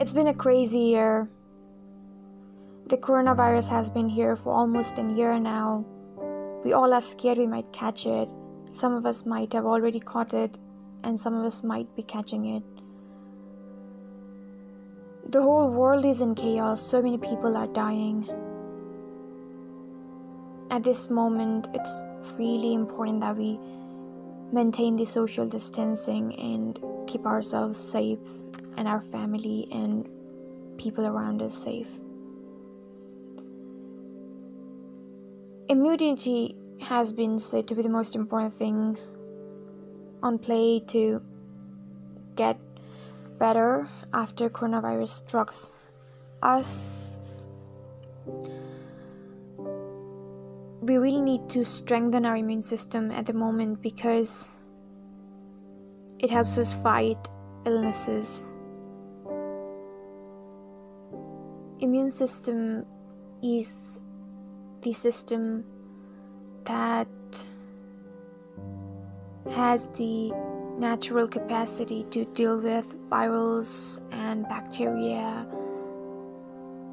It's been a crazy year. The coronavirus has been here for almost a year now. We all are scared we might catch it. Some of us might have already caught it, and some of us might be catching it. The whole world is in chaos, so many people are dying. At this moment, it's really important that we maintain the social distancing and keep ourselves safe and our family and people around us safe. Immunity has been said to be the most important thing on play to get better after coronavirus struck us. We really need to strengthen our immune system at the moment because it helps us fight illnesses immune system is the system that has the natural capacity to deal with virals and bacteria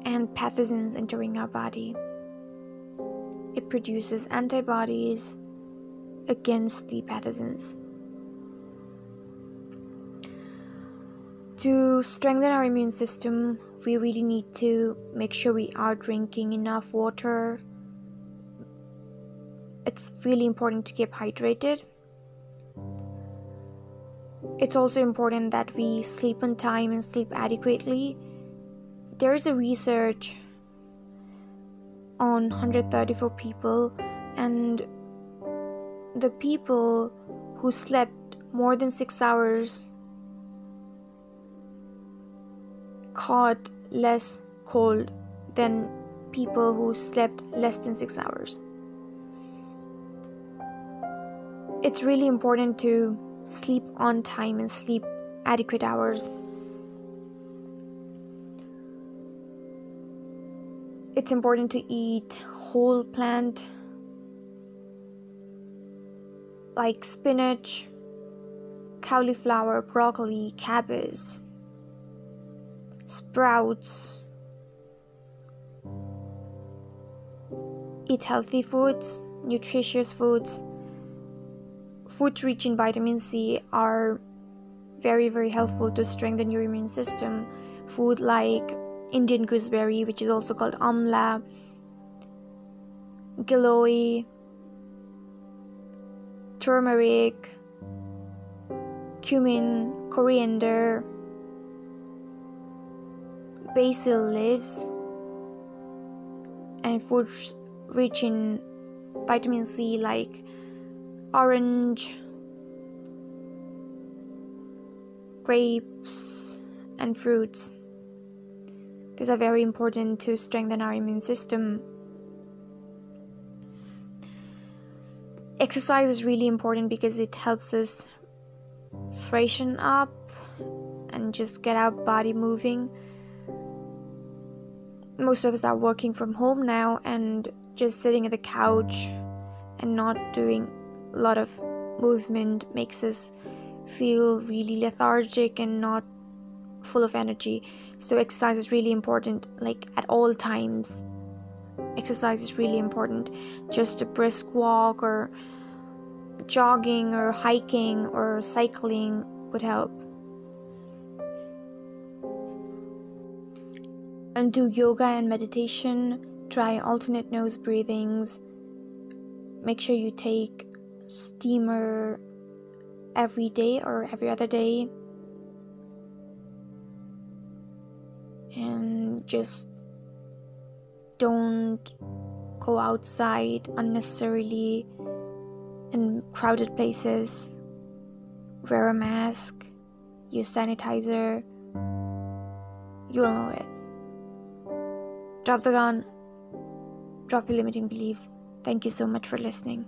and pathogens entering our body. It produces antibodies against the pathogens. To strengthen our immune system, we really need to make sure we are drinking enough water. It's really important to keep hydrated. It's also important that we sleep on time and sleep adequately. There is a research on 134 people, and the people who slept more than six hours caught less cold than people who slept less than six hours. It's really important to sleep on time and sleep adequate hours. It's important to eat whole plant like spinach, cauliflower, broccoli, cabbage sprouts, eat healthy foods, nutritious foods. Foods rich in vitamin C are very, very helpful to strengthen your immune system. Food like Indian gooseberry, which is also called amla, giloy, turmeric, cumin, coriander, basil leaves and fruits rich in vitamin C like orange, grapes, and fruits. These are very important to strengthen our immune system. Exercise is really important because it helps us freshen up and just get our body moving most of us are working from home now and just sitting at the couch and not doing a lot of movement makes us feel really lethargic and not full of energy. So, exercise is really important, like at all times. Exercise is really important. Just a brisk walk or jogging or hiking or cycling would help. and do yoga and meditation. Try alternate nose breathings. Make sure you take steamer every day or every other day. And just don't go outside unnecessarily in crowded places. Wear a mask, use sanitizer. You will know it. Drop the gun. Drop your limiting beliefs. Thank you so much for listening.